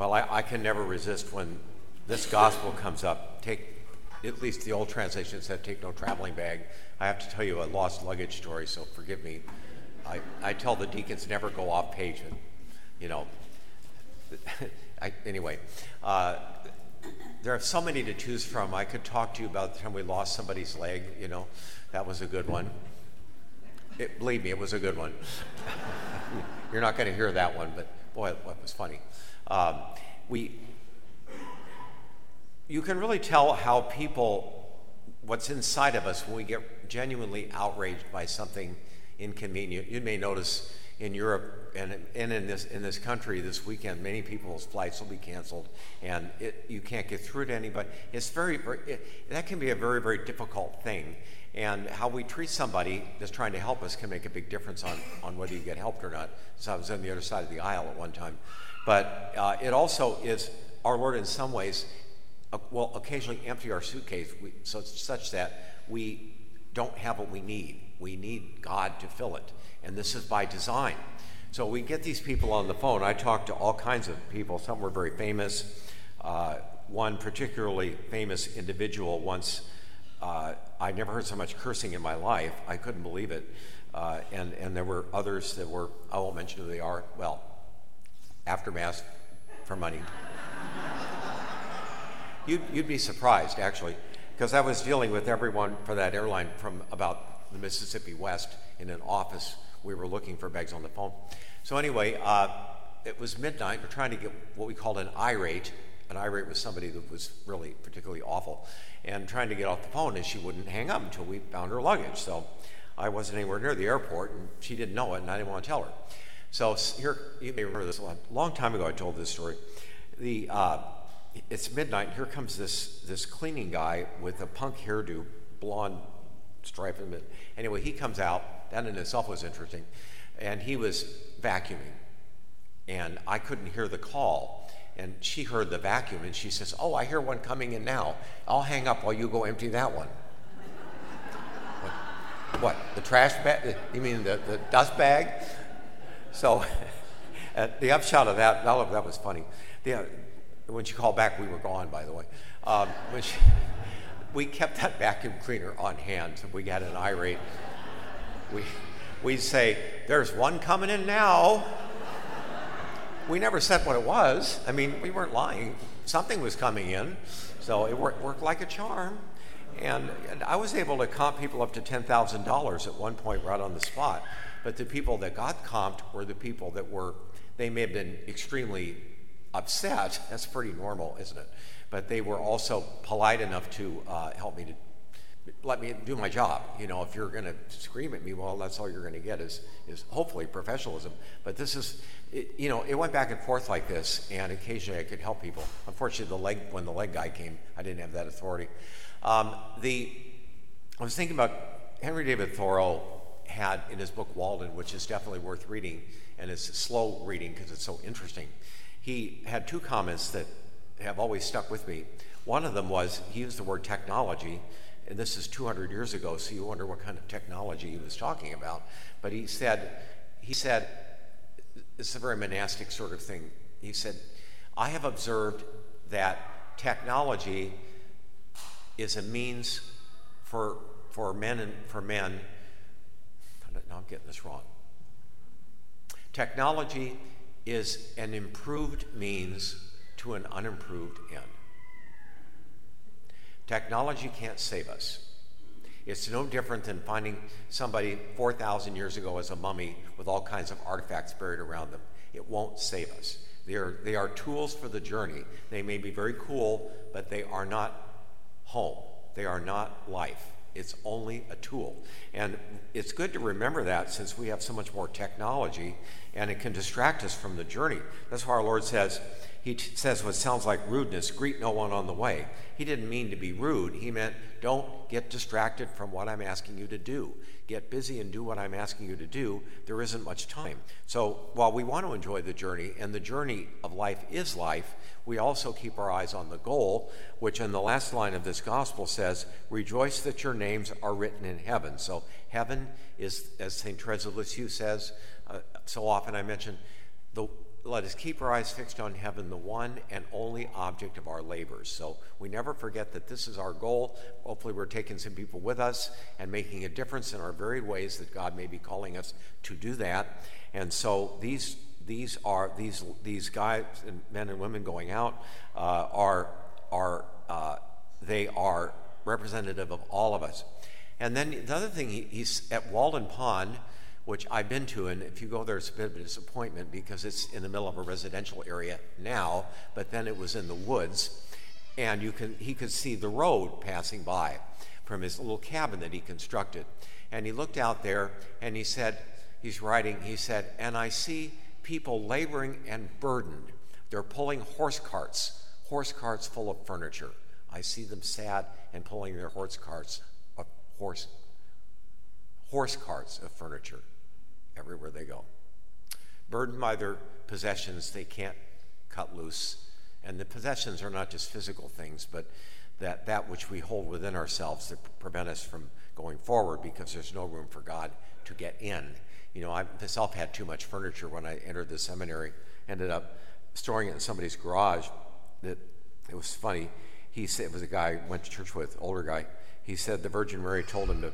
Well, I, I can never resist when this gospel comes up. Take, at least the old translation said, take no traveling bag. I have to tell you a lost luggage story, so forgive me. I, I tell the deacons never go off page, and, you know. I, anyway, uh, there are so many to choose from. I could talk to you about the time we lost somebody's leg, you know. That was a good one. It, believe me, it was a good one. You're not going to hear that one, but boy, it was funny. Um, we, you can really tell how people, what's inside of us when we get genuinely outraged by something inconvenient. You may notice in Europe and, and in, this, in this country this weekend, many people's flights will be canceled and it, you can't get through to anybody. It's very, it, that can be a very, very difficult thing. And how we treat somebody that's trying to help us can make a big difference on, on whether you get helped or not. So I was on the other side of the aisle at one time. But uh, it also is, our Lord in some ways uh, will occasionally empty our suitcase we, so such that we don't have what we need. We need God to fill it. And this is by design. So we get these people on the phone. I talked to all kinds of people. Some were very famous. Uh, one particularly famous individual once, uh, I never heard so much cursing in my life. I couldn't believe it. Uh, and, and there were others that were, I won't mention who they are. Well, aftermath for money. you'd, you'd be surprised, actually, because I was dealing with everyone for that airline from about the Mississippi West in an office. We were looking for bags on the phone. So, anyway, uh, it was midnight. We're trying to get what we called an irate. An irate was somebody that was really particularly awful, and trying to get off the phone, and she wouldn't hang up until we found her luggage. So, I wasn't anywhere near the airport, and she didn't know it, and I didn't want to tell her. So here, you may remember this a long time ago. I told this story. The uh, it's midnight. And here comes this this cleaning guy with a punk hairdo, blonde stripe. Anyway, he comes out. That in itself was interesting, and he was vacuuming, and I couldn't hear the call. And she heard the vacuum, and she says, "Oh, I hear one coming in now. I'll hang up while you go empty that one." what? what? The trash bag? You mean the, the dust bag? So the upshot of that, all of that was funny. The, when she called back, we were gone, by the way. Um, she, we kept that vacuum cleaner on hand. So we got an irate. We, we'd say, There's one coming in now. We never said what it was. I mean, we weren't lying. Something was coming in. So it worked, worked like a charm. And, and I was able to comp people up to $10,000 at one point right on the spot. But the people that got comped were the people that were, they may have been extremely upset. That's pretty normal, isn't it? But they were also polite enough to uh, help me to let me do my job. You know, if you're going to scream at me, well, that's all you're going to get is, is hopefully professionalism. But this is, it, you know, it went back and forth like this, and occasionally I could help people. Unfortunately, the leg when the leg guy came, I didn't have that authority. Um, the I was thinking about Henry David Thoreau had in his book Walden, which is definitely worth reading, and it's slow reading because it's so interesting. He had two comments that have always stuck with me. One of them was he used the word technology, and this is 200 years ago, so you wonder what kind of technology he was talking about. But he said, he said, it's a very monastic sort of thing. He said, I have observed that technology is a means for, for men and for men now I'm getting this wrong. Technology is an improved means to an unimproved end. Technology can't save us. It's no different than finding somebody 4,000 years ago as a mummy with all kinds of artifacts buried around them. It won't save us. They are, they are tools for the journey. They may be very cool, but they are not home. They are not life. It's only a tool. And it's good to remember that since we have so much more technology and it can distract us from the journey. That's why our Lord says, He t- says what sounds like rudeness greet no one on the way. He didn't mean to be rude. He meant don't get distracted from what I'm asking you to do. Get busy and do what I'm asking you to do. There isn't much time. So while we want to enjoy the journey, and the journey of life is life, we also keep our eyes on the goal, which in the last line of this gospel says, Rejoice that your names are written in heaven. So, heaven is, as St. Teresa Lisieux says, uh, so often I mention, the, let us keep our eyes fixed on heaven, the one and only object of our labors. So we never forget that this is our goal. Hopefully, we're taking some people with us and making a difference in our varied ways that God may be calling us to do that. And so these these are these these guys and men and women going out uh, are are uh, they are representative of all of us. And then the other thing, he, he's at Walden Pond which I've been to, and if you go there, it's a bit of a disappointment because it's in the middle of a residential area now, but then it was in the woods, and you can he could see the road passing by from his little cabin that he constructed, and he looked out there and he said, he's writing, he said, and I see people laboring and burdened. They're pulling horse carts, horse carts full of furniture. I see them sad and pulling their horse carts, uh, horse horse carts of furniture everywhere they go. Burdened by their possessions, they can't cut loose. And the possessions are not just physical things, but that, that which we hold within ourselves that prevent us from going forward because there's no room for God to get in. You know, I myself had too much furniture when I entered the seminary, ended up storing it in somebody's garage. That it was funny. He said it was a guy I went to church with, older guy. He said the Virgin Mary told him to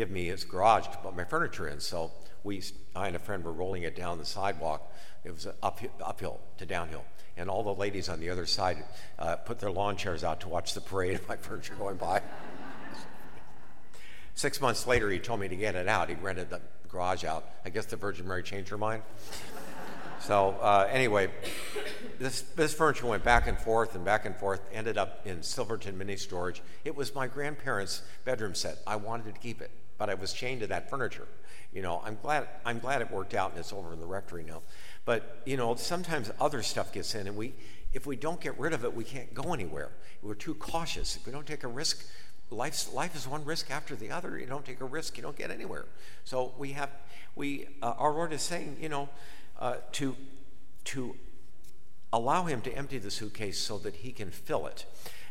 give me his garage to put my furniture in. So we, I and a friend were rolling it down the sidewalk. It was uphill, uphill to downhill. And all the ladies on the other side uh, put their lawn chairs out to watch the parade of my furniture going by. Six months later, he told me to get it out. He rented the garage out. I guess the Virgin Mary changed her mind. So, uh, anyway, this, this furniture went back and forth and back and forth, ended up in Silverton Mini Storage. It was my grandparents' bedroom set. I wanted to keep it, but I was chained to that furniture. You know, I'm glad I'm glad it worked out and it's over in the rectory now. But you know, sometimes other stuff gets in, and we if we don't get rid of it, we can't go anywhere. We're too cautious. If we don't take a risk, life's, life is one risk after the other. You don't take a risk, you don't get anywhere. So we have we uh, our Lord is saying, you know, uh, to to allow Him to empty the suitcase so that He can fill it.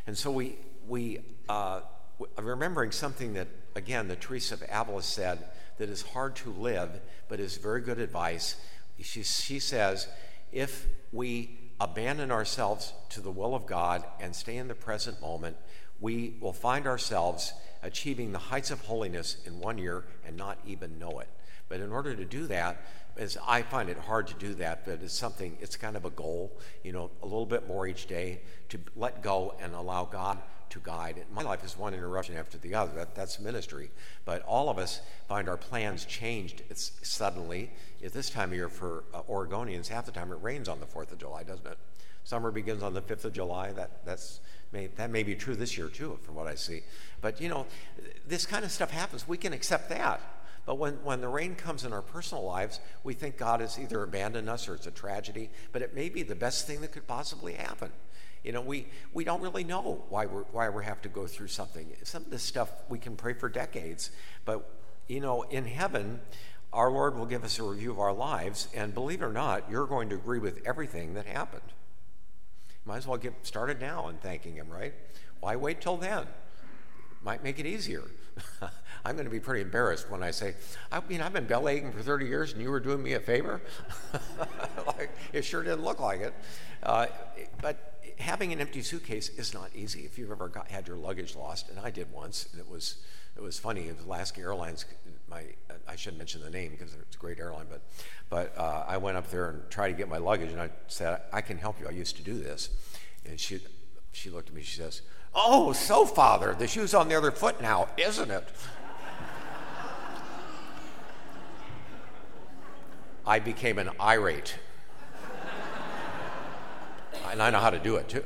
And so we we uh, remembering something that again the Teresa of Avila said that is hard to live, but is very good advice. She, she says, if we abandon ourselves to the will of God and stay in the present moment, we will find ourselves achieving the heights of holiness in one year and not even know it. But in order to do that, as I find it hard to do that, but it's something, it's kind of a goal, you know, a little bit more each day to let go and allow God to guide. My life is one interruption after the other. That, that's ministry. But all of us find our plans changed suddenly. At this time of year for uh, Oregonians, half the time it rains on the 4th of July, doesn't it? Summer begins on the 5th of July. That, that's, may, that may be true this year, too, from what I see. But, you know, this kind of stuff happens. We can accept that. But when, when the rain comes in our personal lives, we think God has either abandoned us or it's a tragedy, but it may be the best thing that could possibly happen. You know, we, we don't really know why, we're, why we have to go through something. Some of this stuff we can pray for decades, but, you know, in heaven, our Lord will give us a review of our lives, and believe it or not, you're going to agree with everything that happened. Might as well get started now in thanking Him, right? Why wait till then? Might make it easier. I'm going to be pretty embarrassed when I say, I mean, I've been bell aching for 30 years and you were doing me a favor. like, it sure didn't look like it. Uh, but having an empty suitcase is not easy. If you've ever got, had your luggage lost, and I did once, and it was it was funny. It was Alaska Airlines. My I shouldn't mention the name because it's a great airline, but but uh, I went up there and tried to get my luggage, and I said I can help you. I used to do this, and she she looked at me. She says, "Oh, so father, the shoe's on the other foot now, isn't it?" I became an irate and I know how to do it too.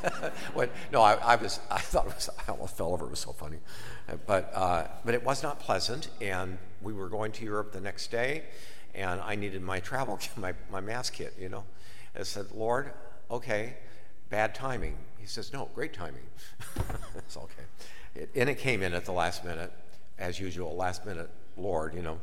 when, no, I, I, was, I thought it was, I almost fell over. It was so funny, but uh, but it was not pleasant. And we were going to Europe the next day, and I needed my travel, my my Mass kit. You know, I said, Lord, okay, bad timing. He says, No, great timing. it's okay. It, and it came in at the last minute, as usual, last minute, Lord. You know,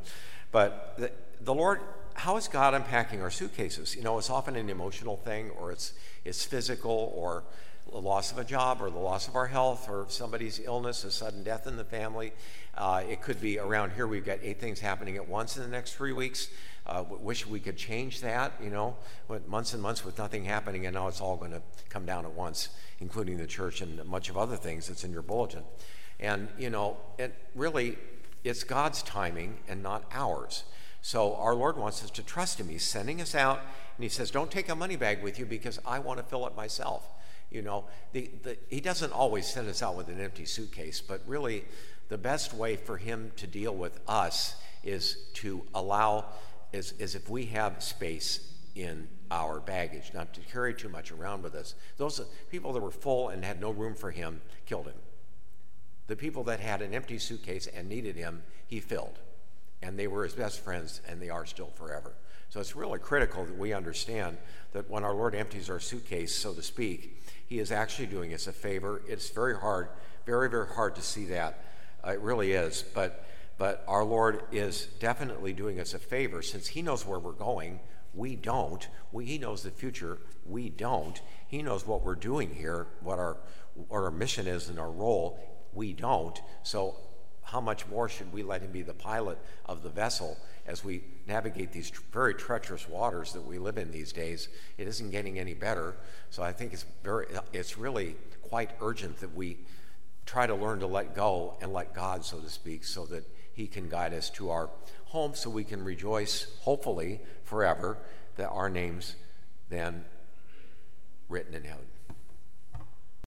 but the, the Lord how is God unpacking our suitcases? You know, it's often an emotional thing, or it's it's physical, or the loss of a job, or the loss of our health, or somebody's illness, a sudden death in the family. Uh, it could be around here. We've got eight things happening at once in the next three weeks. Uh, wish we could change that, you know, with months and months with nothing happening, and now it's all going to come down at once, including the church and much of other things that's in your bulletin. And, you know, it really, it's God's timing and not ours. So our Lord wants us to trust Him. He's sending us out, and He says, Don't take a money bag with you because I want to fill it myself. You know, the, the, He doesn't always send us out with an empty suitcase, but really, the best way for Him to deal with us is to allow is, is if we have space in our baggage, not to carry too much around with us. Those people that were full and had no room for him killed him. The people that had an empty suitcase and needed him, he filled. And they were his best friends, and they are still forever. So it's really critical that we understand that when our Lord empties our suitcase, so to speak, he is actually doing us a favor. It's very hard, very, very hard to see that. Uh, it really is. But but our Lord is definitely doing us a favor since He knows where we're going. We don't. We, he knows the future. We don't. He knows what we're doing here, what our, what our mission is and our role. We don't. So, how much more should we let Him be the pilot of the vessel as we navigate these very treacherous waters that we live in these days? It isn't getting any better. So, I think it's, very, it's really quite urgent that we try to learn to let go and let God, so to speak, so that he can guide us to our home so we can rejoice, hopefully, forever, that our names then written in heaven.